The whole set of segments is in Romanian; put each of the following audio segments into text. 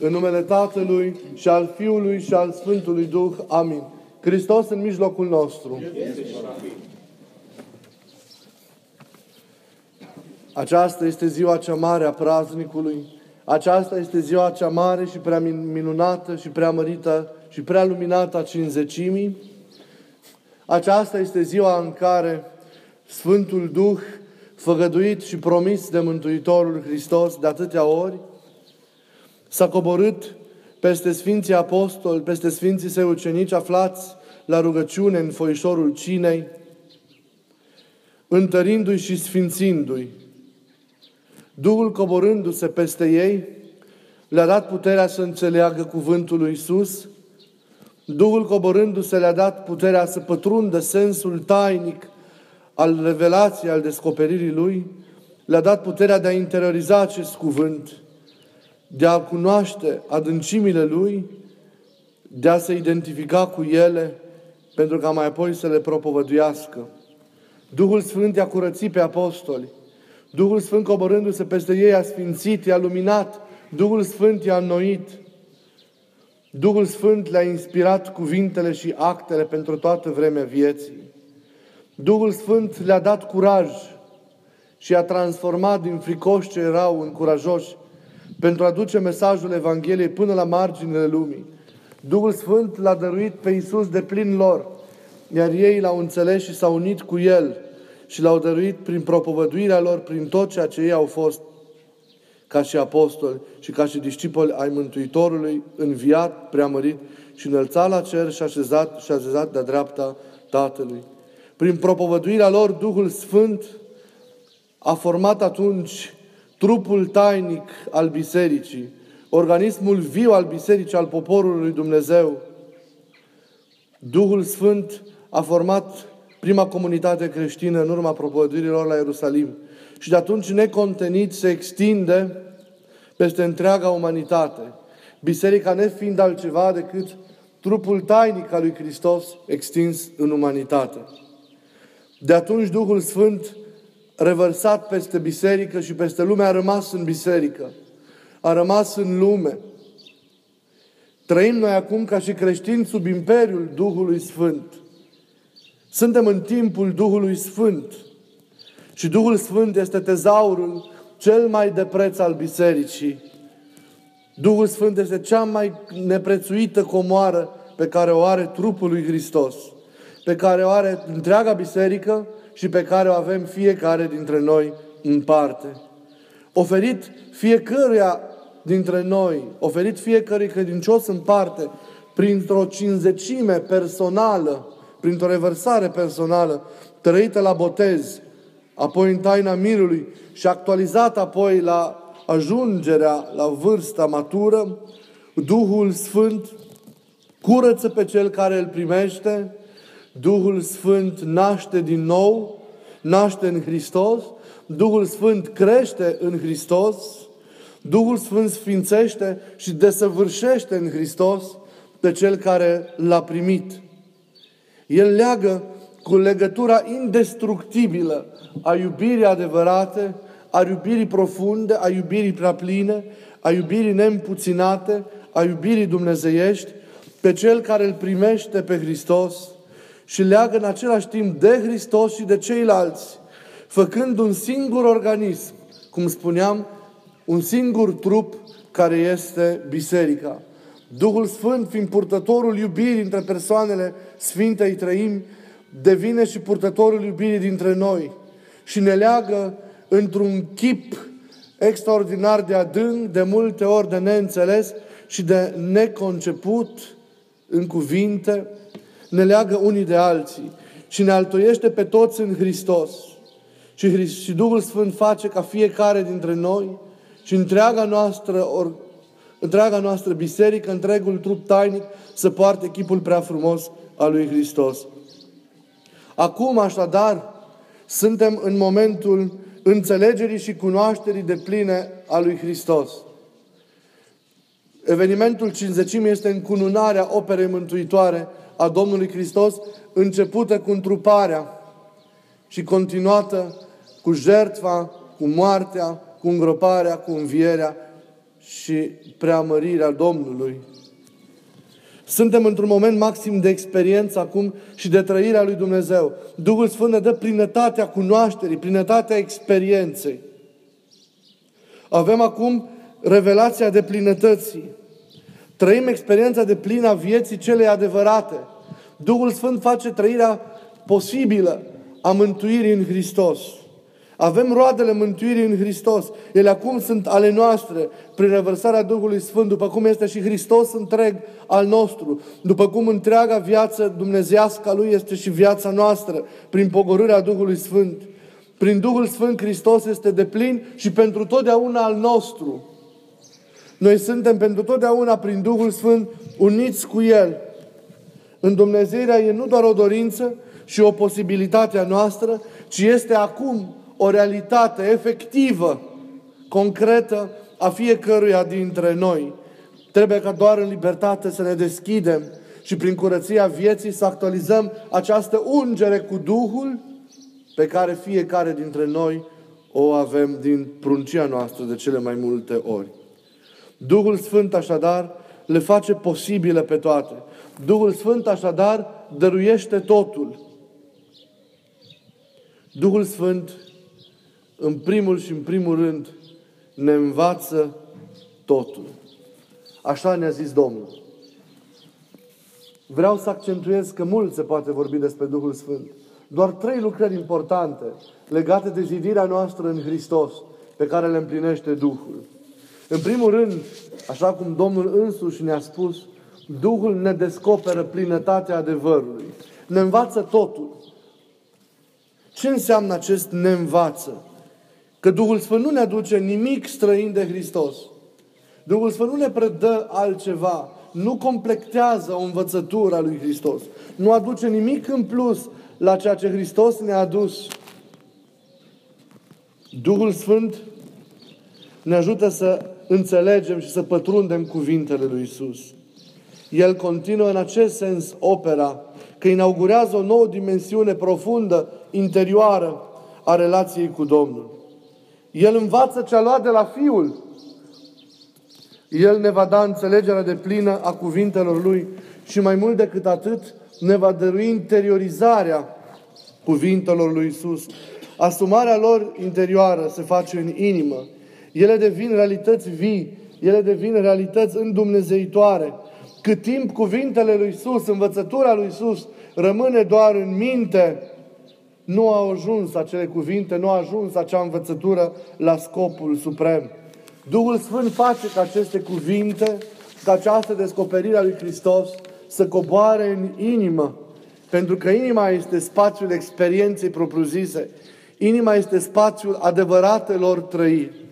În numele Tatălui și al Fiului și al Sfântului Duh. Amin. Hristos în mijlocul nostru. Aceasta este ziua cea mare a praznicului. Aceasta este ziua cea mare și prea minunată și prea mărită și prea luminată a cinzecimii. Aceasta este ziua în care Sfântul Duh, făgăduit și promis de Mântuitorul Hristos de atâtea ori, s-a coborât peste Sfinții Apostoli, peste Sfinții Săi ucenici aflați la rugăciune în foișorul cinei, întărindu-i și sfințindu-i. Duhul coborându-se peste ei, le-a dat puterea să înțeleagă cuvântul lui Isus. Duhul coborându-se le-a dat puterea să pătrundă sensul tainic al revelației, al descoperirii Lui. Le-a dat puterea de a interioriza acest cuvânt, de a cunoaște adâncimile Lui, de a se identifica cu ele, pentru ca mai apoi să le propovăduiască. Duhul Sfânt i-a curățit pe apostoli. Duhul Sfânt coborându-se peste ei a sfințit, i-a luminat. Duhul Sfânt i-a înnoit. Duhul Sfânt le-a inspirat cuvintele și actele pentru toată vremea vieții. Duhul Sfânt le-a dat curaj și a transformat din fricoși ce erau în curajoși pentru a duce mesajul Evangheliei până la marginile lumii. Duhul Sfânt l-a dăruit pe Iisus de plin lor, iar ei l-au înțeles și s-au unit cu El și l-au dăruit prin propovăduirea lor, prin tot ceea ce ei au fost ca și apostoli și ca și discipoli ai Mântuitorului, înviat, preamărit și înălțat la cer și așezat, și așezat de-a dreapta Tatălui. Prin propovăduirea lor, Duhul Sfânt a format atunci trupul tainic al bisericii, organismul viu al bisericii, al poporului lui Dumnezeu. Duhul Sfânt a format prima comunitate creștină în urma propovăduirilor la Ierusalim. Și de atunci necontenit se extinde peste întreaga umanitate. Biserica nefiind altceva decât trupul tainic al lui Hristos extins în umanitate. De atunci Duhul Sfânt revărsat peste biserică și peste lume a rămas în biserică a rămas în lume. Trăim noi acum ca și creștini sub imperiul Duhului Sfânt. Suntem în timpul Duhului Sfânt. Și Duhul Sfânt este tezaurul cel mai de preț al bisericii. Duhul Sfânt este cea mai neprețuită comoară pe care o are trupul lui Hristos, pe care o are întreaga biserică și pe care o avem fiecare dintre noi în parte. Oferit fiecăruia dintre noi, oferit fiecărui credincios în parte, printr-o cinzecime personală, printr-o revărsare personală, trăită la botez, apoi în taina mirului și actualizată apoi la ajungerea la vârsta matură, Duhul Sfânt curăță pe cel care îl primește, Duhul Sfânt naște din nou, naște în Hristos, Duhul Sfânt crește în Hristos, Duhul Sfânt sfințește și desăvârșește în Hristos pe cel care l-a primit. El leagă cu legătura indestructibilă a iubirii adevărate, a iubirii profunde, a iubirii prea pline, a iubirii neîmpuținate, a iubirii dumnezeiești, pe cel care îl primește pe Hristos și leagă în același timp de Hristos și de ceilalți, făcând un singur organism, cum spuneam, un singur trup care este biserica. Duhul Sfânt, fiind purtătorul iubirii între persoanele Sfintei Trăim, devine și purtătorul iubirii dintre noi și ne leagă într-un chip extraordinar de adânc, de multe ori de neînțeles și de neconceput în cuvinte, ne leagă unii de alții și ne altoiește pe toți în Hristos. Și, și Duhul Sfânt face ca fiecare dintre noi și întreaga noastră, or, întreaga noastră biserică, întregul trup tainic, să poarte chipul prea frumos al lui Hristos. Acum, așadar, suntem în momentul înțelegerii și cunoașterii de pline a lui Hristos. Evenimentul cinzecimii este încununarea operei mântuitoare a Domnului Hristos, începută cu întruparea și continuată cu jertfa, cu moartea, cu îngroparea, cu învierea și preamărirea Domnului. Suntem într-un moment maxim de experiență acum și de trăirea lui Dumnezeu. Duhul Sfânt ne dă plinătatea cunoașterii, plinătatea experienței. Avem acum revelația de plinătății. Trăim experiența de plină a vieții cele adevărate. Duhul Sfânt face trăirea posibilă a mântuirii în Hristos. Avem roadele mântuirii în Hristos. Ele acum sunt ale noastre prin revărsarea Duhului Sfânt, după cum este și Hristos întreg al nostru, după cum întreaga viață dumnezească a Lui este și viața noastră, prin pogorârea Duhului Sfânt. Prin Duhul Sfânt Hristos este de plin și pentru totdeauna al nostru. Noi suntem pentru totdeauna prin Duhul Sfânt uniți cu El. În Dumnezeirea e nu doar o dorință și o posibilitate a noastră, ci este acum o realitate efectivă, concretă a fiecăruia dintre noi. Trebuie ca doar în libertate să ne deschidem și prin curăția vieții să actualizăm această ungere cu Duhul pe care fiecare dintre noi o avem din pruncia noastră de cele mai multe ori. Duhul Sfânt așadar le face posibile pe toate. Duhul Sfânt așadar dăruiește totul. Duhul Sfânt în primul și în primul rând, ne învață totul. Așa ne-a zis Domnul. Vreau să accentuez că mult se poate vorbi despre Duhul Sfânt. Doar trei lucrări importante legate de zidirea noastră în Hristos, pe care le împlinește Duhul. În primul rând, așa cum Domnul însuși ne-a spus, Duhul ne descoperă plinătatea adevărului. Ne învață totul. Ce înseamnă acest ne învață? Că Duhul Sfânt nu ne aduce nimic străin de Hristos. Duhul Sfânt nu ne predă altceva, nu completează o învățătură a lui Hristos. Nu aduce nimic în plus la ceea ce Hristos ne-a adus. Duhul Sfânt ne ajută să înțelegem și să pătrundem cuvintele lui Isus. El continuă în acest sens opera, că inaugurează o nouă dimensiune profundă, interioară, a relației cu Domnul. El învață ce a luat de la Fiul. El ne va da înțelegerea de plină a cuvintelor Lui și mai mult decât atât, ne va dărui interiorizarea cuvintelor Lui Isus. Asumarea lor interioară se face în inimă. Ele devin realități vii, ele devin realități îndumnezeitoare. Cât timp cuvintele lui Isus, învățătura lui Isus rămâne doar în minte, nu au ajuns acele cuvinte, nu a ajuns acea învățătură la scopul suprem. Duhul Sfânt face ca aceste cuvinte, ca această descoperire a lui Hristos să coboare în inimă. Pentru că inima este spațiul experienței propriu-zise. Inima este spațiul adevăratelor trăiri.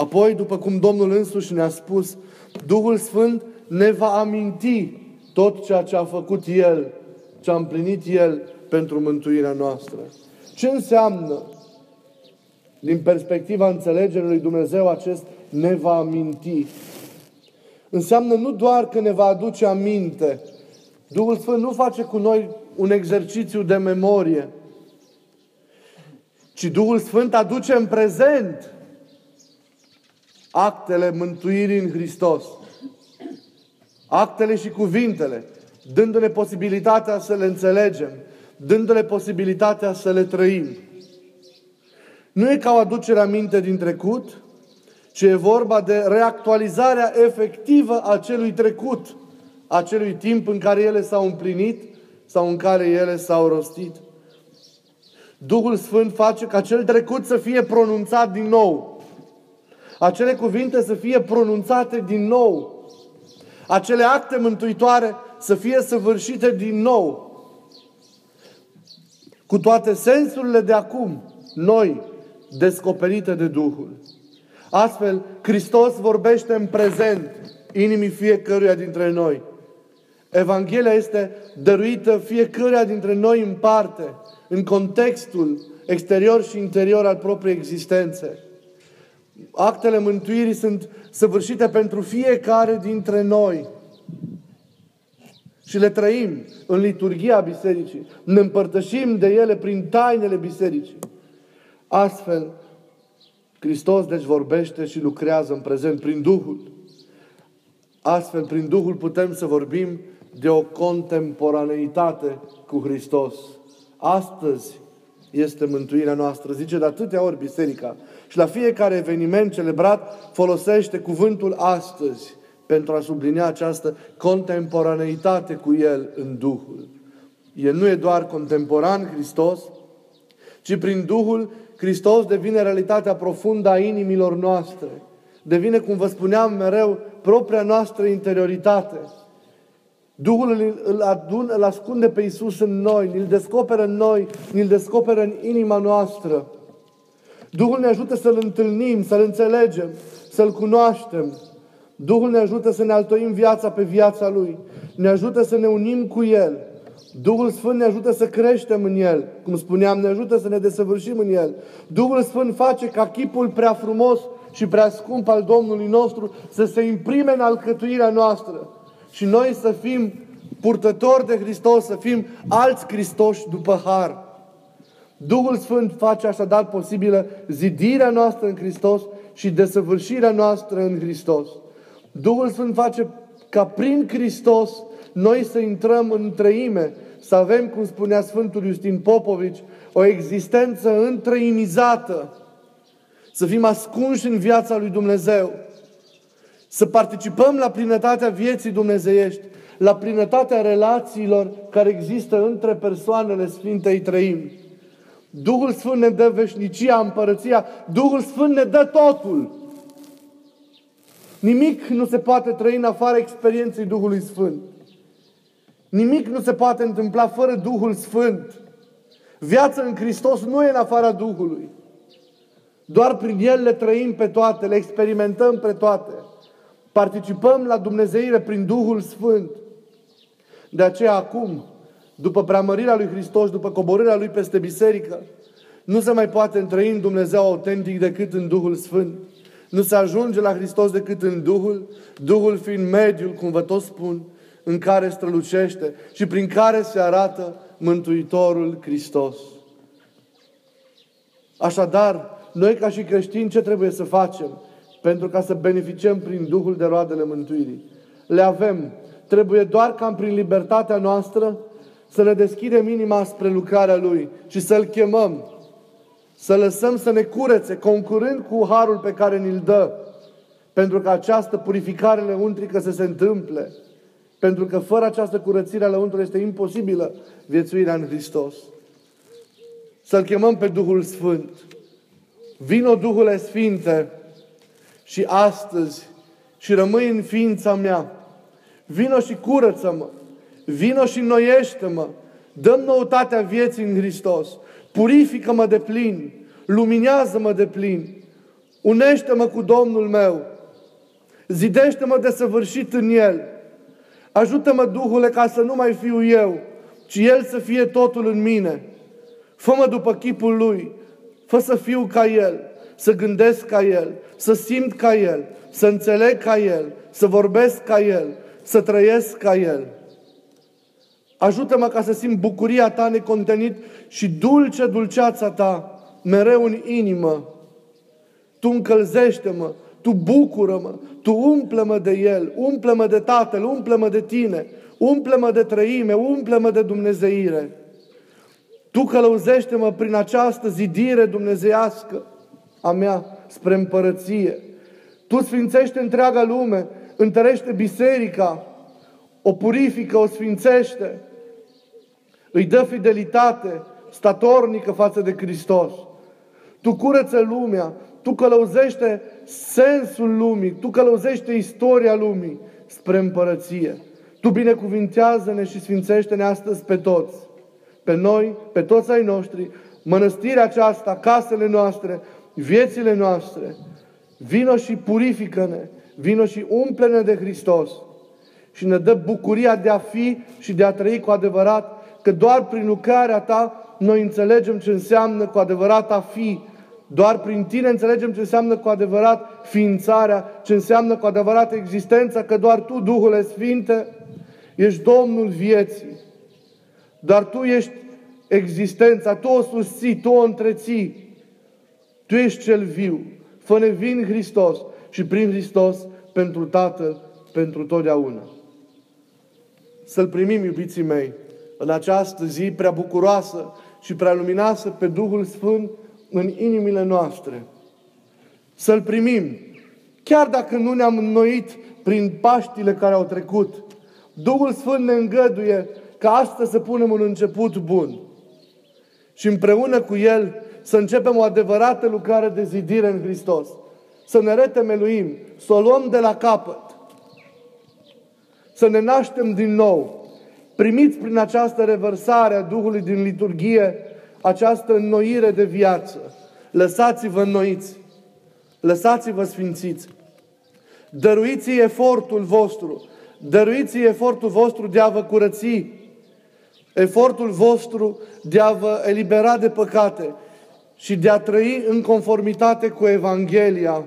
Apoi, după cum Domnul însuși ne-a spus, Duhul Sfânt ne va aminti tot ceea ce a făcut El, ce a împlinit El pentru mântuirea noastră. Ce înseamnă, din perspectiva înțelegerii lui Dumnezeu, acest ne va aminti? Înseamnă nu doar că ne va aduce aminte. Duhul Sfânt nu face cu noi un exercițiu de memorie, ci Duhul Sfânt aduce în prezent actele mântuirii în Hristos. Actele și cuvintele, dându-ne posibilitatea să le înțelegem, dându-le posibilitatea să le trăim. Nu e ca o aducere aminte din trecut, ci e vorba de reactualizarea efectivă a celui trecut, a celui timp în care ele s-au împlinit sau în care ele s-au rostit. Duhul Sfânt face ca cel trecut să fie pronunțat din nou. Acele cuvinte să fie pronunțate din nou. Acele acte mântuitoare să fie săvârșite din nou cu toate sensurile de acum, noi, descoperite de Duhul. Astfel, Hristos vorbește în prezent inimii fiecăruia dintre noi. Evanghelia este dăruită fiecăruia dintre noi în parte, în contextul exterior și interior al propriei existențe. Actele mântuirii sunt săvârșite pentru fiecare dintre noi. Și le trăim în liturgia bisericii. Ne împărtășim de ele prin tainele bisericii. Astfel, Hristos deci vorbește și lucrează în prezent prin Duhul. Astfel, prin Duhul putem să vorbim de o contemporaneitate cu Hristos. Astăzi este mântuirea noastră, zice de atâtea ori Biserica. Și la fiecare eveniment celebrat folosește cuvântul astăzi pentru a sublinia această contemporaneitate cu El în Duhul. El nu e doar contemporan Hristos, ci prin Duhul Hristos devine realitatea profundă a inimilor noastre. Devine, cum vă spuneam mereu, propria noastră interioritate. Duhul îl, îl, adun, îl ascunde pe Iisus în noi, îl descoperă în noi, îl descoperă în inima noastră. Duhul ne ajută să-L întâlnim, să-L înțelegem, să-L cunoaștem. Duhul ne ajută să ne altoim viața pe viața Lui. Ne ajută să ne unim cu El. Duhul Sfânt ne ajută să creștem în El. Cum spuneam, ne ajută să ne desăvârșim în El. Duhul Sfânt face ca chipul prea frumos și prea scump al Domnului nostru să se imprime în alcătuirea noastră. Și noi să fim purtători de Hristos, să fim alți Hristoși după har. Duhul Sfânt face așadar posibilă zidirea noastră în Hristos și desăvârșirea noastră în Hristos. Duhul Sfânt face ca prin Hristos noi să intrăm în treime, să avem, cum spunea Sfântul Iustin Popovici, o existență întreimizată, să fim ascunși în viața lui Dumnezeu, să participăm la plinătatea vieții dumnezeiești, la plinătatea relațiilor care există între persoanele Sfintei Trăimi. Duhul Sfânt ne dă veșnicia, împărăția, Duhul Sfânt ne dă totul. Nimic nu se poate trăi în afara experienței Duhului Sfânt. Nimic nu se poate întâmpla fără Duhul Sfânt. Viața în Hristos nu e în afara Duhului. Doar prin El le trăim pe toate, le experimentăm pe toate. Participăm la Dumnezeire prin Duhul Sfânt. De aceea acum, după preamărirea lui Hristos, după coborârea Lui peste biserică, nu se mai poate întrăi în Dumnezeu autentic decât în Duhul Sfânt. Nu se ajunge la Hristos decât în Duhul, Duhul fiind mediul, cum vă tot spun, în care strălucește și prin care se arată Mântuitorul Hristos. Așadar, noi ca și creștini ce trebuie să facem pentru ca să beneficiem prin Duhul de roadele mântuirii? Le avem. Trebuie doar ca prin libertatea noastră să ne deschidem inima spre lucrarea Lui și să-L chemăm, să lăsăm să ne curețe, concurând cu harul pe care ni-l dă, pentru că această purificare lăuntrică să se întâmple. Pentru că fără această curățire a lăuntrului este imposibilă viețuirea în Hristos. Să-L chemăm pe Duhul Sfânt. Vino Duhule Sfinte și astăzi și rămâi în ființa mea. Vino și curăță-mă. Vino și înnoiește-mă. Dăm noutatea vieții în Hristos. Purifică-mă de plin. Luminează-mă de plin. Unește-mă cu Domnul meu. Zidește-mă de săvârșit în El. Ajută-mă, Duhule, ca să nu mai fiu eu, ci El să fie totul în mine. Fă-mă după chipul Lui. Fă să fiu ca El, să gândesc ca El, să simt ca El, să înțeleg ca El, să vorbesc ca El, să trăiesc ca El. Ajută-mă ca să simt bucuria Ta necontenit și dulce dulceața Ta mereu în inimă. Tu încălzește-mă, Tu bucură-mă, Tu umple-mă de El, umple-mă de Tatăl, umple-mă de Tine, umple-mă de trăime, umple-mă de Dumnezeire. Tu călăuzește-mă prin această zidire dumnezeiască a mea spre împărăție. Tu sfințește întreaga lume, întărește biserica, o purifică, o sfințește, îi dă fidelitate statornică față de Hristos. Tu curăță lumea, tu călăuzește sensul lumii, tu călăuzește istoria lumii spre împărăție. Tu binecuvintează-ne și sfințește-ne astăzi pe toți pe noi, pe toți ai noștri, mănăstirea aceasta, casele noastre, viețile noastre. Vino și purifică-ne, vino și umple-ne de Hristos și ne dă bucuria de a fi și de a trăi cu adevărat, că doar prin lucrarea Ta noi înțelegem ce înseamnă cu adevărat a fi. Doar prin Tine înțelegem ce înseamnă cu adevărat ființarea, ce înseamnă cu adevărat existența, că doar Tu, Duhul Sfinte, ești Domnul vieții. Dar Tu ești existența, Tu o susții, Tu o întreții. Tu ești cel viu. Fă-ne vin Hristos și prin Hristos pentru Tatăl, pentru totdeauna. Să-L primim, iubiții mei, în această zi prea bucuroasă și prea luminoasă pe Duhul Sfânt în inimile noastre. Să-L primim, chiar dacă nu ne-am înnoit prin Paștile care au trecut. Duhul Sfânt ne îngăduie ca astăzi să punem un început bun. Și împreună cu El să începem o adevărată lucrare de zidire în Hristos. Să ne retemeluim, să o luăm de la capăt. Să ne naștem din nou. Primiți prin această revărsare a Duhului din liturghie această înnoire de viață. Lăsați-vă înnoiți. Lăsați-vă sfințiți. Dăruiți efortul vostru. Dăruiți efortul vostru de a vă curăți. Efortul vostru de a vă elibera de păcate și de a trăi în conformitate cu Evanghelia,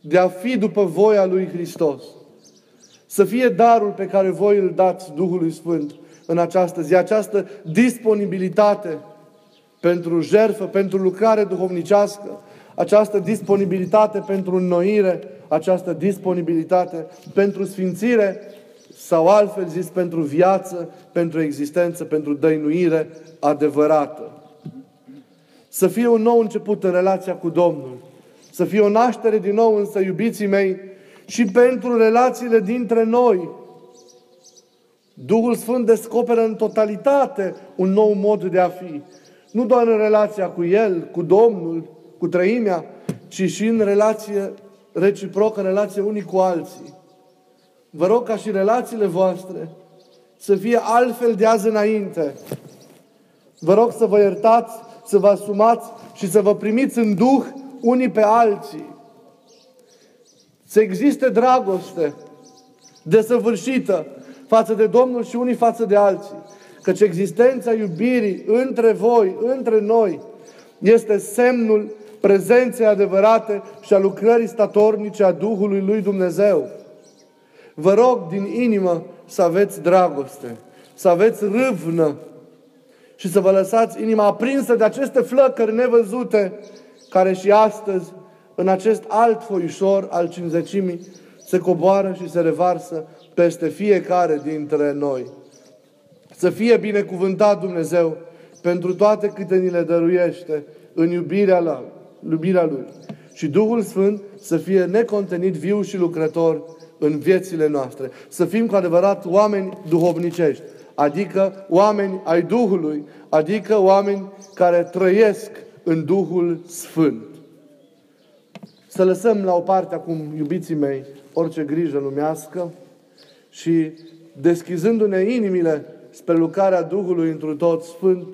de a fi după voia lui Hristos. Să fie darul pe care voi îl dați Duhului Sfânt în această zi, această disponibilitate pentru jertfă, pentru lucrare duhovnicească, această disponibilitate pentru înnoire, această disponibilitate pentru sfințire sau altfel zis pentru viață, pentru existență, pentru dăinuire adevărată. Să fie un nou început în relația cu Domnul. Să fie o naștere din nou, însă, iubiții mei, și pentru relațiile dintre noi. Duhul Sfânt descoperă în totalitate un nou mod de a fi. Nu doar în relația cu El, cu Domnul, cu trăimea, ci și în relație reciprocă, în relație unii cu alții. Vă rog ca și relațiile voastre să fie altfel de azi înainte. Vă rog să vă iertați, să vă asumați și să vă primiți în Duh unii pe alții. Să existe dragoste desăvârșită față de Domnul și unii față de alții. Căci existența iubirii între voi, între noi, este semnul prezenței adevărate și a lucrării statornice a Duhului lui Dumnezeu. Vă rog din inimă să aveți dragoste, să aveți râvnă și să vă lăsați inima aprinsă de aceste flăcări nevăzute care și astăzi, în acest alt foișor al cinzecimii, se coboară și se revarsă peste fiecare dintre noi. Să fie binecuvântat Dumnezeu pentru toate câte ni le dăruiește în iubirea La, iubirea Lui. Și Duhul Sfânt să fie necontenit, viu și lucrător în viețile noastre. Să fim cu adevărat oameni duhovnicești, adică oameni ai Duhului, adică oameni care trăiesc în Duhul Sfânt. Să lăsăm la o parte acum, iubiții mei, orice grijă lumească și deschizându-ne inimile spre lucrarea Duhului într tot Sfânt,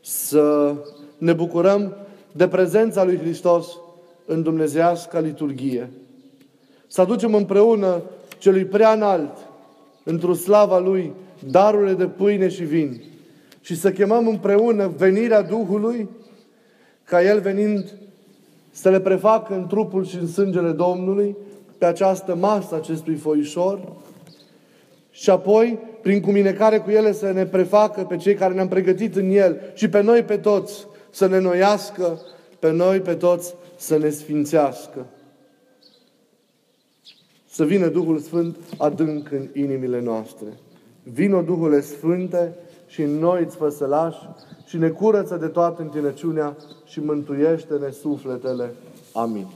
să ne bucurăm de prezența lui Hristos în Dumnezeiasca liturghie. Să aducem împreună celui prea înalt, într-o slava Lui, darurile de pâine și vin. Și să chemăm împreună venirea Duhului, ca El venind să le prefacă în trupul și în sângele Domnului, pe această masă acestui foișor, și apoi, prin cuminecare cu ele, să ne prefacă pe cei care ne-am pregătit în El și pe noi pe toți să ne noiască, pe noi pe toți să ne sfințească. Să vină Duhul Sfânt adânc în inimile noastre. Vino Duhule Sfânte și în noi îți fă să lași și ne curăță de toată întinăciunea și mântuiește-ne sufletele. Amin.